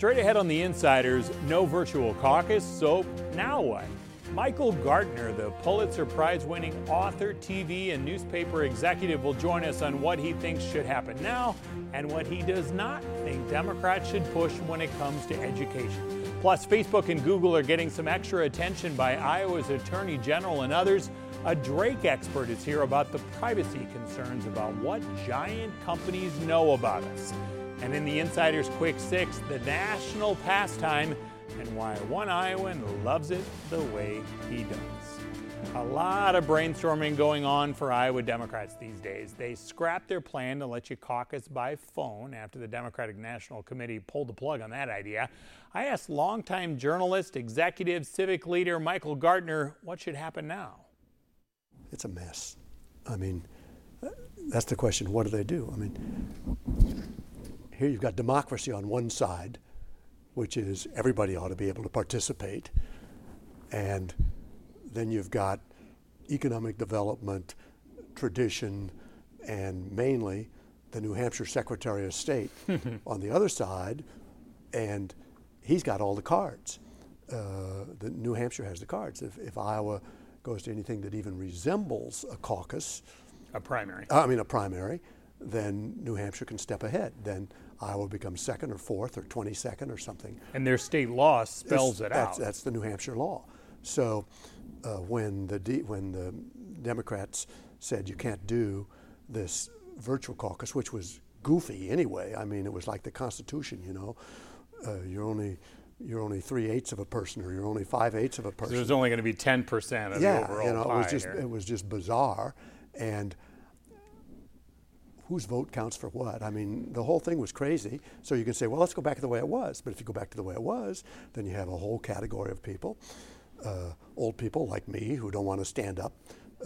Straight ahead on the Insiders, no virtual caucus, so now what? Michael Gartner, the Pulitzer Prize winning author, TV, and newspaper executive, will join us on what he thinks should happen now and what he does not think Democrats should push when it comes to education. Plus, Facebook and Google are getting some extra attention by Iowa's Attorney General and others. A Drake expert is here about the privacy concerns about what giant companies know about us. And in the Insider's Quick Six, the national pastime and why one Iowan loves it the way he does. A lot of brainstorming going on for Iowa Democrats these days. They scrapped their plan to let you caucus by phone after the Democratic National Committee pulled the plug on that idea. I asked longtime journalist, executive, civic leader Michael Gartner what should happen now. It's a mess. I mean, uh, that's the question what do they do? I mean, here you've got democracy on one side which is everybody ought to be able to participate. And then you've got economic development, tradition, and mainly the New Hampshire Secretary of State on the other side, and he's got all the cards. Uh, the New Hampshire has the cards. If, if Iowa goes to anything that even resembles a caucus, a primary. I mean a primary, then New Hampshire can step ahead. Then Iowa becomes second or fourth or 22nd or something. And their state law spells it's, it that's, out. That's the New Hampshire law. So uh, when the D, when the Democrats said you can't do this virtual caucus, which was goofy anyway. I mean, it was like the Constitution, you know. Uh, you're only you're only three eighths of a person, or you're only five eighths of a person. So there's only going to be ten percent of yeah, the overall you know, it was just here. it was just bizarre, and whose vote counts for what? I mean, the whole thing was crazy. So you can say, well, let's go back to the way it was. But if you go back to the way it was, then you have a whole category of people, uh, old people like me who don't want to stand up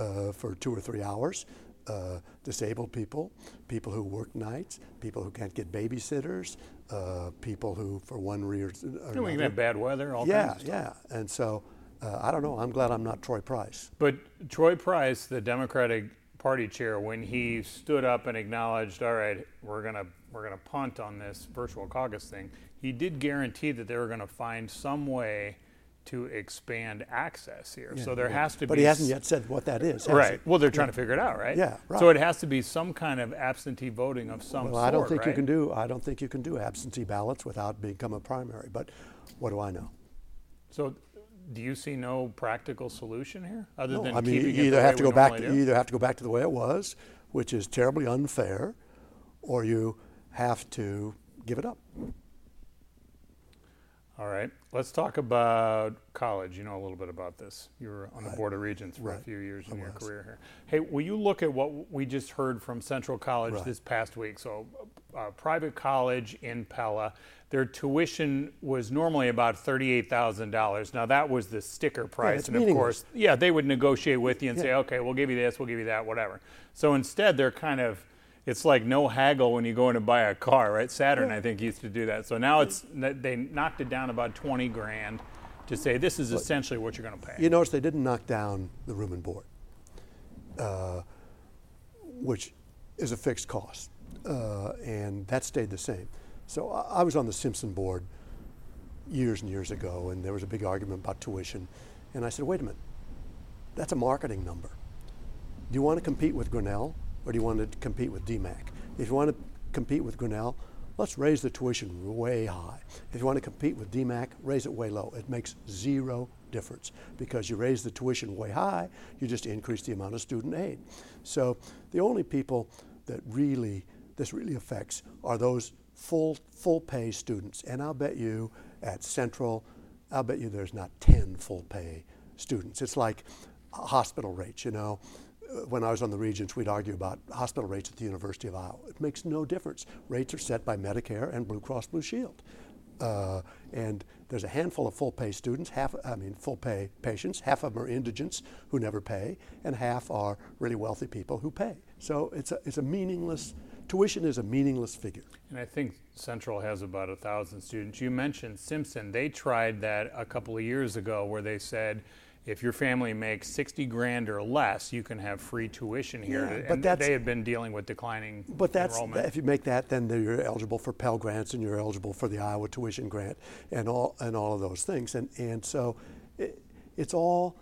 uh, for two or three hours, uh, disabled people, people who work nights, people who can't get babysitters, uh, people who, for one reason or another, have bad weather, all yeah, kinds of yeah. And so uh, I don't know. I'm glad I'm not Troy Price. But Troy Price, the Democratic party chair when he stood up and acknowledged, all right, we're gonna we're gonna punt on this virtual caucus thing. He did guarantee that they were going to find some way to expand access here. Yeah, so there yeah. has to but be. But he hasn't yet said what that is. Right. He? Well, they're trying yeah. to figure it out, right? Yeah. Right. So it has to be some kind of absentee voting of some well, sort. I don't think right? you can do. I don't think you can do absentee ballots without become a primary. But what do I know? So do you see no practical solution here other no, than I mean, keeping you it either the have to go back. normally You either have to go back to the way it was, which is terribly unfair, or you have to give it up. All right, let's talk about college. You know a little bit about this. You were on the Board of Regents for a few years in your career here. Hey, will you look at what we just heard from Central College Right. this past week? So, uh, private college in Pella, their tuition was normally about thirty-eight thousand dollars. Now that was the sticker price, it's and of course, yeah, they would negotiate with you and say, okay, we'll give you this, we'll give you that, whatever. So instead, they're kind of it's like no haggle when you go in to buy a car, right? Saturn, I think, used to do that. So now it's they knocked it down about twenty grand to say this is essentially what you're going to pay. You notice they didn't knock down the room and board, uh, which is a fixed cost, uh, and that stayed the same. So I, was on the Simpson board years and years ago, and there was a big argument about tuition, and I said, wait a minute, that's a marketing number. Do you want to compete with Grinnell, or do you want to compete with DMACC? If you want to compete with Grinnell, let's raise the tuition way high. If you want to compete with DMACC, raise it way low. It makes zero difference because you raise the tuition way high, you just increase the amount of student aid. So the only people that really this really affects are those full full pay students. And I'll bet you at Central, I'll bet you there's not 10 full pay students. It's like hospital rates, you know. when I was on the Regents, we'd argue about hospital rates at the University of Iowa. It makes no difference. Rates are set by Medicare and Blue Cross Blue Shield. Uh, and there's a handful of full pay students, half, I mean, full pay patients. Half of them are indigents who never pay, and half are really wealthy people who pay. So it's a, it's a meaningless, tuition is a meaningless figure. And I think Central has about a thousand students. You mentioned Simpson. They tried that a couple of years ago where they said, if your family makes 60 grand or less, you can have free tuition here. Yeah, and but that's- they have been dealing with declining But that's enrollment. if you make that, then you're eligible for Pell grants and you're eligible for the Iowa tuition grant and all and all of those things. And and so it, it's all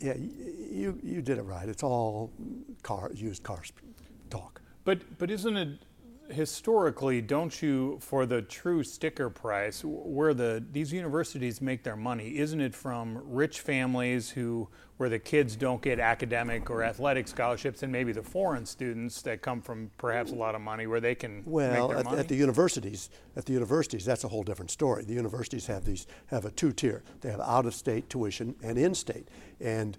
yeah you you did it right. It's all car used car talk. But but isn't it historically? Don't you for the true sticker price where the these universities make their money? Isn't it from rich families who where the kids don't get academic or athletic scholarships, and maybe the foreign students that come from perhaps a lot of money where they can Well, make their at, money? at the universities, at the universities, that's a whole different story. The universities have these have a two-tier. They have out-of-state tuition and in-state. And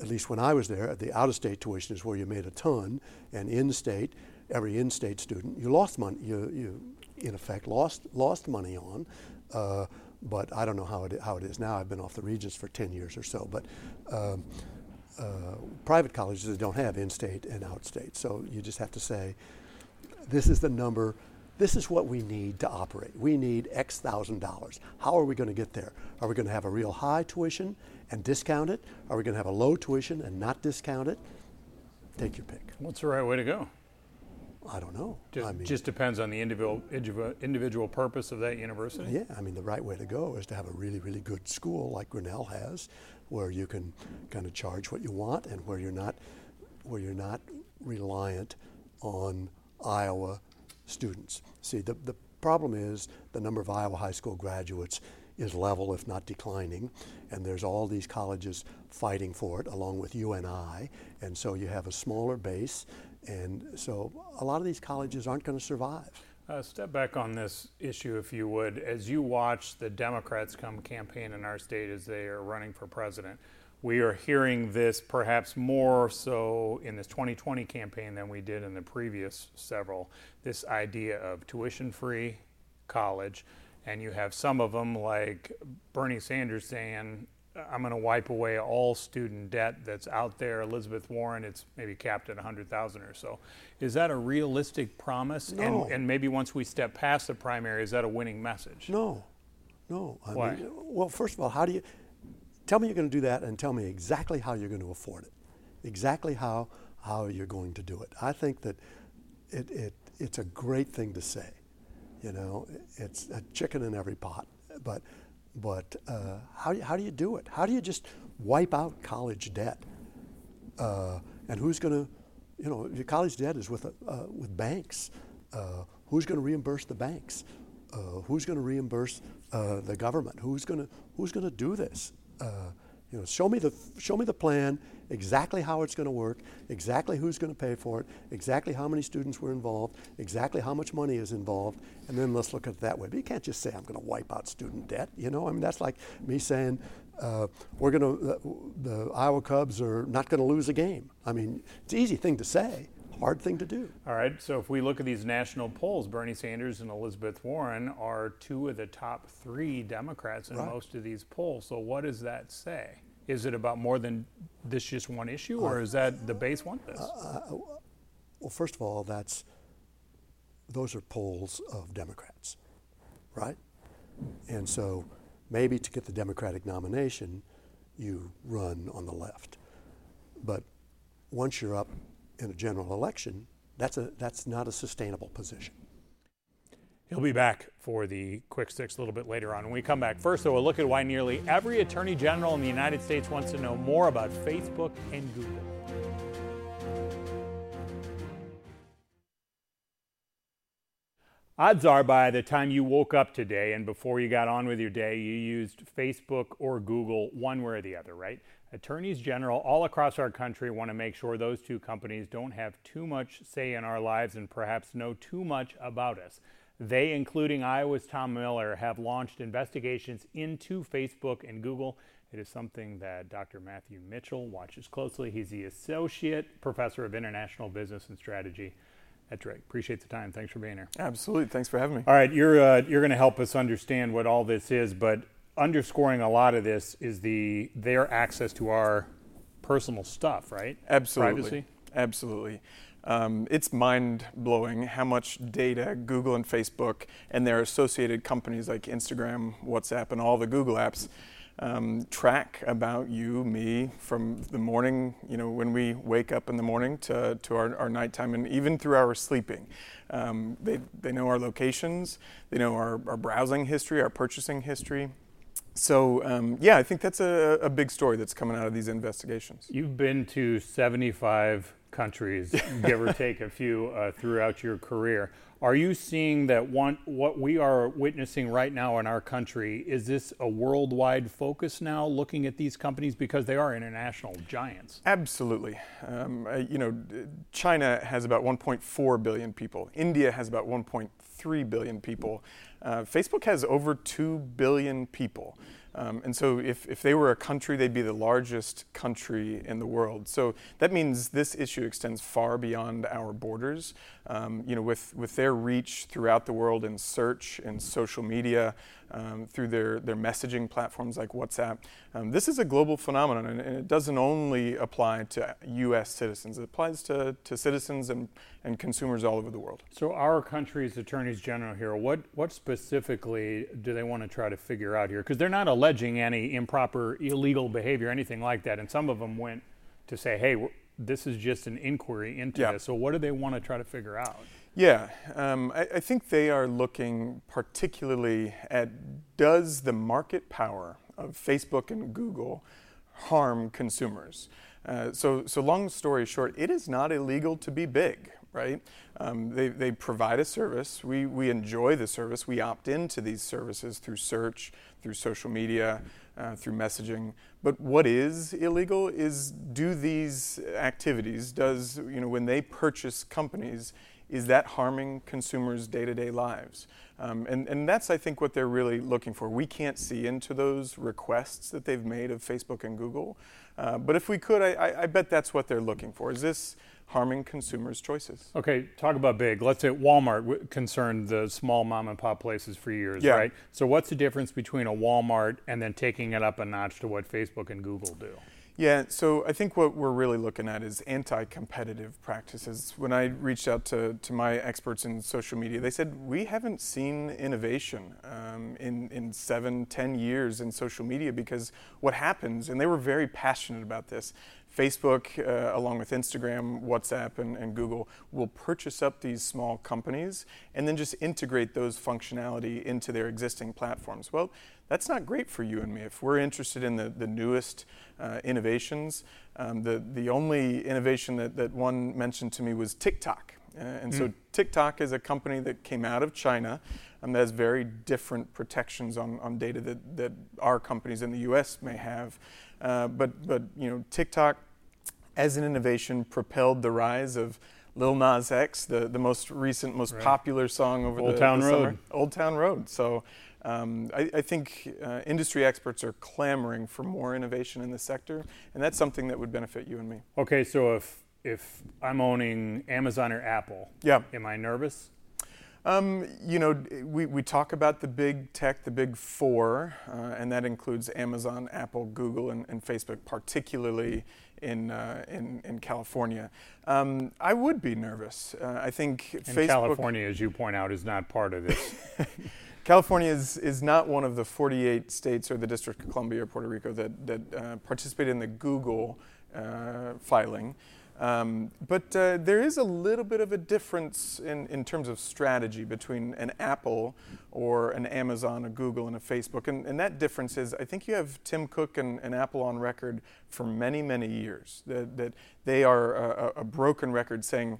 at least when I was there, the out-of-state tuition is where you made a ton, and in-state, every in-state student, you lost money. You, you in effect lost lost money on. Uh, but I don't know how it how it is now. I've been off the Regents for 10 years or so. But um, uh, private colleges don't have in-state and out-state, so you just have to say this is the number, this is what we need to operate. We need X thousand dollars. How are we going to get there? Are we going to have a real high tuition and discount it? Are we going to have a low tuition and not discount it? Take your pick. What's the right way to go? I don't know. Just, I mean, just depends on the individual individual- individual purpose of that university. yeah, I mean, the right way to go is to have a really, really good school like Grinnell has, where you can kind of charge what you want and where you're not, where you're not reliant on Iowa students. See, the, the problem is the number of Iowa high school graduates is level, if not declining, and there's all these colleges fighting for it, along with UNI, and so you have a smaller base, and so a lot of these colleges aren't going to survive. Uh, step back on this issue, if you would. As you watch the Democrats come campaign in our state as they are running for president, we are hearing this perhaps more so in this 2020 campaign than we did in the previous several. This idea of tuition free college. And you have some of them like Bernie Sanders saying, I'm going to wipe away all student debt that's out there. Elizabeth Warren, it's maybe capped at 100,000 or so. Is that a realistic promise? No. And, and maybe once we step past the primary, is that a winning message? No, no. I Why? Mean, well, first of all, how do you tell me you're going to do that, and tell me exactly how you're going to afford it, exactly how how you're going to do it. I think that it, it it's a great thing to say. You know, it's a chicken in every pot, but but uh, how how do you do it? How do you just wipe out college debt? Uh, and who's going to, you know, your college debt is with, uh, with banks. Uh, who's going to reimburse the banks? Uh, who's going to reimburse uh, the government? Who's going to who's going to do this? You know, show me the show me the plan, exactly how it's going to work, exactly who's going to pay for it, exactly how many students were involved, exactly how much money is involved, and then let's look at it that way. But you can't just say I'm going to wipe out student debt. You know, I mean that's like me saying uh, we're going to the, the Iowa Cubs are not going to lose a game. I mean, it's an easy thing to say, hard thing to do. All right, so if we look at these national polls, Bernie Sanders and Elizabeth Warren are two of the top three Democrats in Right. most of these polls. So what does that say? Is it about more than this just one issue, or is that the base want this? Uh, uh, uh, well, first of all, that's those are polls of Democrats, right? And so maybe to get the Democratic nomination, you run on the left. But once you're up in a general election, that's a that's not a sustainable position. He'll be back for the quick sticks a little bit later on. When we come back, first, though, we'll look at why nearly every attorney general in the United States wants to know more about Facebook and Google. Odds are by the time you woke up today and before you got on with your day, you used Facebook or Google one way or the other, right? Attorneys general all across our country want to make sure those two companies don't have too much say in our lives and perhaps know too much about us. They, including Iowa's Tom Miller, have launched investigations into Facebook and Google. It is something that Dr. Matthew Mitchell watches closely. He's the Associate Professor of International Business and Strategy at Drake. Appreciate the time. Thanks for being here. Absolutely. Thanks for having me. All right, you're uh, you're going to help us understand what all this is, but underscoring a lot of this is the their access to our personal stuff, right? Absolutely. Privacy. Absolutely. Um, it's mind blowing how much data Google and Facebook and their associated companies like Instagram, WhatsApp, and all the Google apps um, track about you, me, from the morning, you know, when we wake up in the morning to, to our, our nighttime and even through our sleeping. Um, they, they know our locations, they know our, our browsing history, our purchasing history. So, um, yeah, I think that's a, a big story that's coming out of these investigations. You've been to 75 countries, give or take a few, uh, throughout your career. Are you seeing that one, what we are witnessing right now in our country, is this a worldwide focus now looking at these companies because they are international giants? Absolutely. Um, uh, you know, China has about 1.4 billion people, India has about 1.3 billion people, uh, Facebook has over 2 billion people. Um, and so, if, if they were a country, they'd be the largest country in the world. So that means this issue extends far beyond our borders. Um, you know, with, with their reach throughout the world in search and social media, um, through their, their messaging platforms like WhatsApp, um, this is a global phenomenon, and, and, it doesn't only apply to U.S. citizens. It applies to, to citizens and, and consumers all over the world. So, our country's attorneys general here, what, what specifically do they want to try to figure out here? Because they're not alleging any improper, illegal behavior, anything like that. And some of them went to say, hey, this is just an inquiry into yeah. this. So, what do they want to try to figure out? Yeah, um, I, I, think they are looking particularly at does the market power of Facebook and Google harm consumers? Uh, so, so long story short, it is not illegal to be big, right? Um, they, they provide a service. We, we enjoy the service. We opt into these services through search, through social media, uh, through messaging. But what is illegal is do these activities, does, you know, when they purchase companies, is that harming consumers' day to day lives? Um, and, and that's, I think, what they're really looking for. We can't see into those requests that they've made of Facebook and Google. Uh, but if we could, I, I, bet that's what they're looking for. Is this harming consumers' choices? Okay, talk about big. Let's say Walmart concerned the small mom and pop places for years, yeah. right? So, what's the difference between a Walmart and then taking it up a notch to what Facebook and Google do? Yeah, so I think what we're really looking at is anti competitive practices. When I reached out to, to my experts in social media, they said, We haven't seen innovation um, in, in seven, ten years in social media because what happens, and they were very passionate about this, Facebook, uh, along with Instagram, WhatsApp, and, and, Google, will purchase up these small companies and then just integrate those functionality into their existing platforms. Well, that's not great for you and me. If we're interested in the, the newest uh, innovations, um, the, the only innovation that, that one mentioned to me was TikTok. Uh, and mm. so TikTok is a company that came out of China um, that has very different protections on, on data that, that our companies in the US may have. Uh, but, but you know, TikTok as an innovation propelled the rise of Lil Nas X, the, the most recent, most right. popular song over Old the, Town the Road. Summer. Old Town Road. So um, I, I, think uh, industry experts are clamoring for more innovation in the sector, and that's something that would benefit you and me. Okay, so if if I'm owning Amazon or Apple, yeah. am I nervous? Um, you know, we, we talk about the big tech, the big four, uh, and that includes Amazon, Apple, Google, and, and Facebook, particularly in, uh, in, in, California. Um, I would be nervous. Uh, I think and Facebook. California, as you point out, is not part of this. California is, is not one of the 48 states or the District of Columbia or Puerto Rico that, that uh, participated in the Google uh, filing. Um, but uh, there is a little bit of a difference in, in terms of strategy between an Apple or an Amazon, a Google, and a Facebook. And, and that difference is I think you have Tim Cook and, and Apple on record for many, many years that, that they are a, a broken record saying,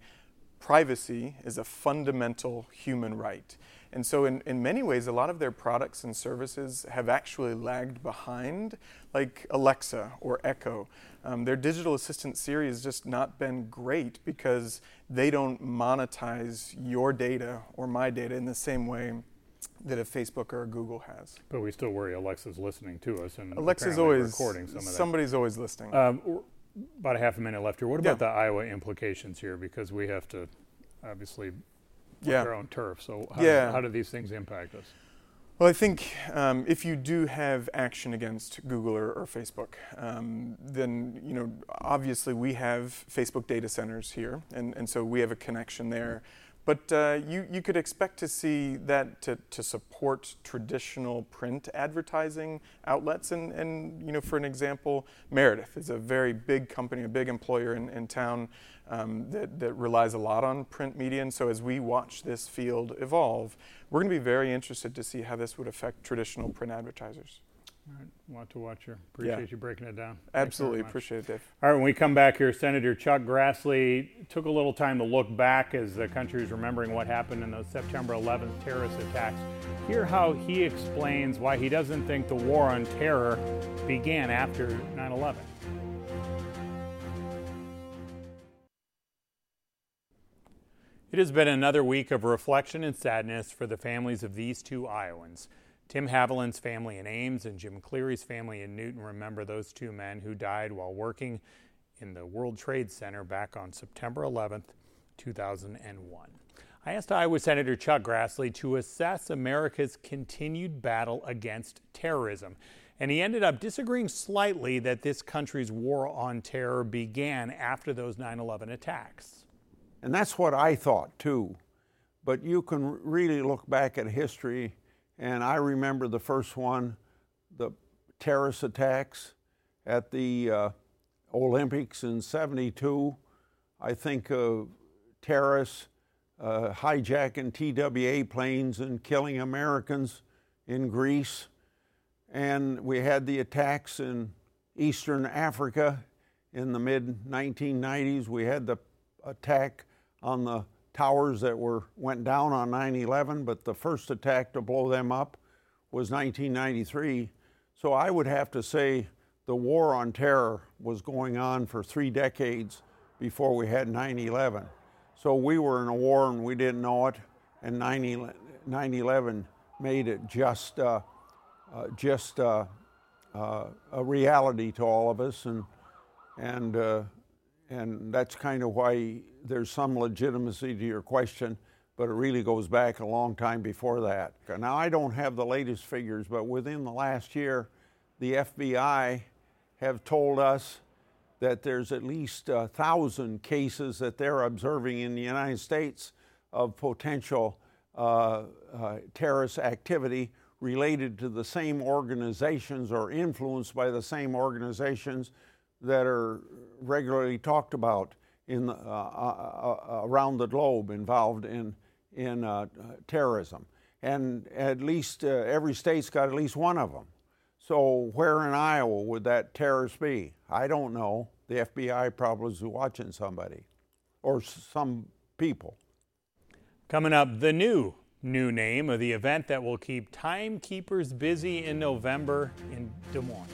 privacy is a fundamental human right. And so, in, in many ways, a lot of their products and services have actually lagged behind, like Alexa or Echo. Um, their digital assistant Siri has just not been great because they don't monetize your data or my data in the same way that a Facebook or a Google has. But we still worry Alexa's listening to us and Alexa's always recording some of that. Somebody's always listening. Um, about a half a minute left here. What about yeah. the Iowa implications here? Because we have to obviously yeah. our own turf. So how, yeah. how do these things impact us? Well, I think um, if you do have action against Google or, or Facebook, um, then you know obviously we have Facebook data centers here, and, and so we have a connection there. But uh, you, you could expect to see that to, to support traditional print advertising outlets. And, and, you know, for an example, Meredith is a very big company, a big employer in, in town um, that, that relies a lot on print media. And so as we watch this field evolve, we're going to be very interested to see how this would affect traditional print advertisers. All right, want to watch you. Appreciate yeah. you breaking it down. Absolutely, appreciate it, Dave. All right, when we come back here, Senator Chuck Grassley took a little time to look back as the country is remembering what happened in those September 11th terrorist attacks. Hear how he explains why he doesn't think the war on terror began after 9 11. It has been another week of reflection and sadness for the families of these two Iowans. Tim Haviland's family in Ames and Jim Cleary's family in Newton remember those two men who died while working in the World Trade Center back on September 11th, 2001. I asked Iowa Senator Chuck Grassley to assess America's continued battle against terrorism. And he ended up disagreeing slightly that this country's war on terror began after those 9 11 attacks. And that's what I thought too. But you can really look back at history and I remember the first one, the terrorist attacks at the uh, Olympics in 72. I think of terrorists uh, hijacking TWA planes and killing Americans in Greece. And we had the attacks in Eastern Africa in the mid 1990s. We had the attack on the towers that were went down on 9/11, but the first attack to blow them up was 1993. So I would have to say the war on terror was going on for three decades before we had 9/11. So we were in a war and we didn't know it, and 9/11 made it just uh, uh, just uh, uh, a reality to all of us, and and uh, and that's kind of why there's some legitimacy to your question, but it really goes back a long time before that. Now, I don't have the latest figures, but within the last year, the FBI have told us that there's at least a thousand cases that they're observing in the United States of potential uh, uh, terrorist activity related to the same organizations or influenced by the same organizations that are regularly talked about in the, uh, uh, uh, around the globe involved in, in uh, terrorism. And at least uh, every state's got at least one of them. So, where in Iowa would that terrorist be? I don't know. The FBI probably is watching somebody or some people. Coming up, the new new name of the event that will keep timekeepers busy in November in Des Moines.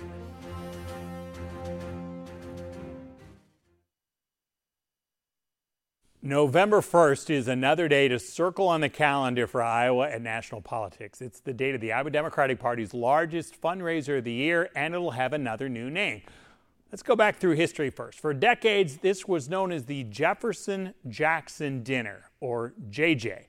November 1st is another day to circle on the calendar for Iowa and national politics. It's the date of the Iowa Democratic Party's largest fundraiser of the year, and it'll have another new name. Let's go back through history first. For decades, this was known as the Jefferson Jackson Dinner, or JJ.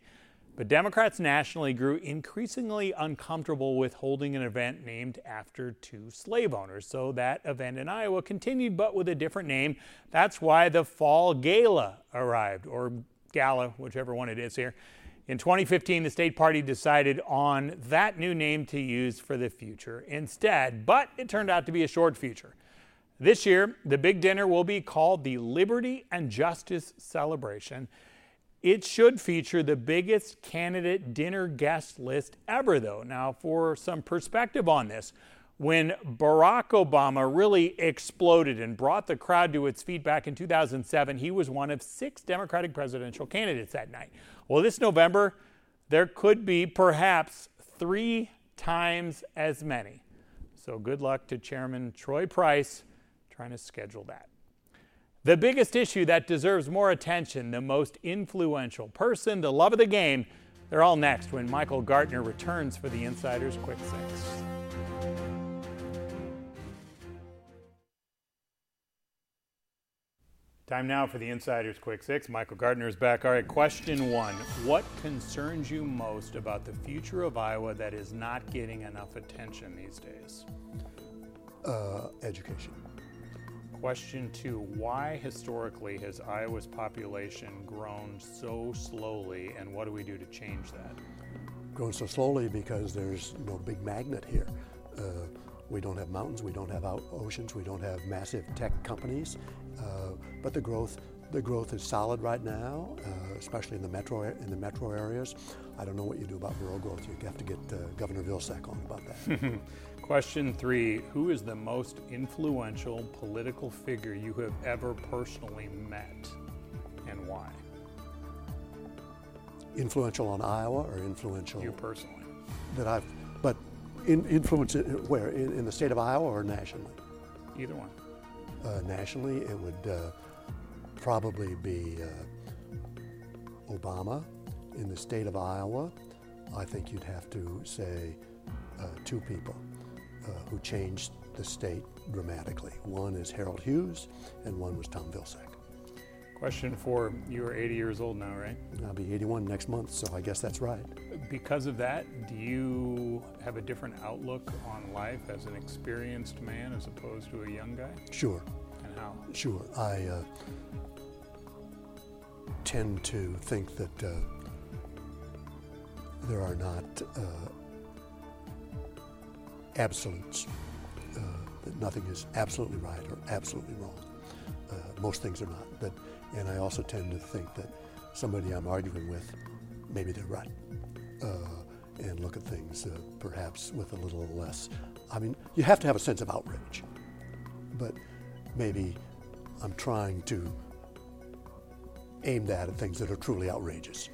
But Democrats nationally grew increasingly uncomfortable with holding an event named after two slave owners. So that event in Iowa continued, but with a different name. That's why the Fall Gala arrived, or Gala, whichever one it is here. In 2015, the state party decided on that new name to use for the future instead, but it turned out to be a short future. This year, the big dinner will be called the Liberty and Justice Celebration. It should feature the biggest candidate dinner guest list ever, though. Now, for some perspective on this, When Barack Obama really exploded and brought the crowd to its feet back in 2007, he was one of six Democratic presidential candidates that night. Well, this November, there could be perhaps three times as many. So good luck to Chairman Troy Price trying to schedule that. The biggest issue that deserves more attention, the most influential person, the love of the game, they're all next when Michael Gartner returns for the Insider's Quick Six. Time now for the Insider's Quick Six. Michael Gartner is back. All right, question one What concerns you most about the future of Iowa that is not getting enough attention these days? Uh, education. Question two Why historically has Iowa's population grown so slowly, and what do we do to change that? Grown so slowly because there's no big magnet here. Uh, we don't have mountains, we don't have oceans, we don't have massive tech companies, uh, but the growth the growth is solid right now, uh, especially in the metro in the metro areas. I don't know what you do about rural growth. You have to get uh, Governor Vilsack on about that. Question three: Who is the most influential political figure you have ever personally met, and why? Influential on Iowa or influential? You personally. That I've, but in, influence where in, in, the state of Iowa or nationally? Either one. Uh, nationally, it would uh, probably be uh, Obama. In the state of Iowa, I think you'd have to say uh, two people uh, who changed the state dramatically. One is Harold Hughes, and one was Tom Vilsack. Question four You are 80 years old now, right? I'll be 81 next month, so I guess that's right. Because of that, do you have a different outlook on life as an experienced man as opposed to a young guy? Sure. And how? Sure. I uh, tend to think that uh, there are not uh, absolutes, uh, that nothing is absolutely right or absolutely wrong. Uh, most things are not. But and I also tend to think that somebody I'm arguing with, maybe they're right. Uh, and look at things uh, perhaps with a little less. I mean, you have to have a sense of outrage, but maybe I'm trying to aim that at things that are truly outrageous.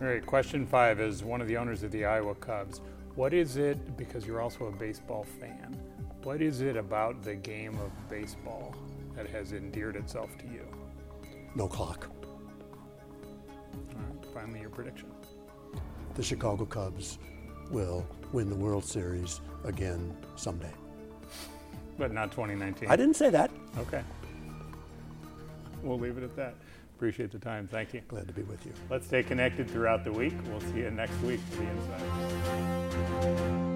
All right, question five is one of the owners of the Iowa Cubs. What is it, because you're also a baseball fan, what is it about the game of baseball that has endeared itself to you? no clock. All right, finally, your prediction. The Chicago Cubs will win the World Series again someday. But not 2019. I didn't say that. Okay. We'll leave it at that. Appreciate the time. Thank you. Glad to be with you. Let's stay connected throughout the week. We'll see you next week for the Insider.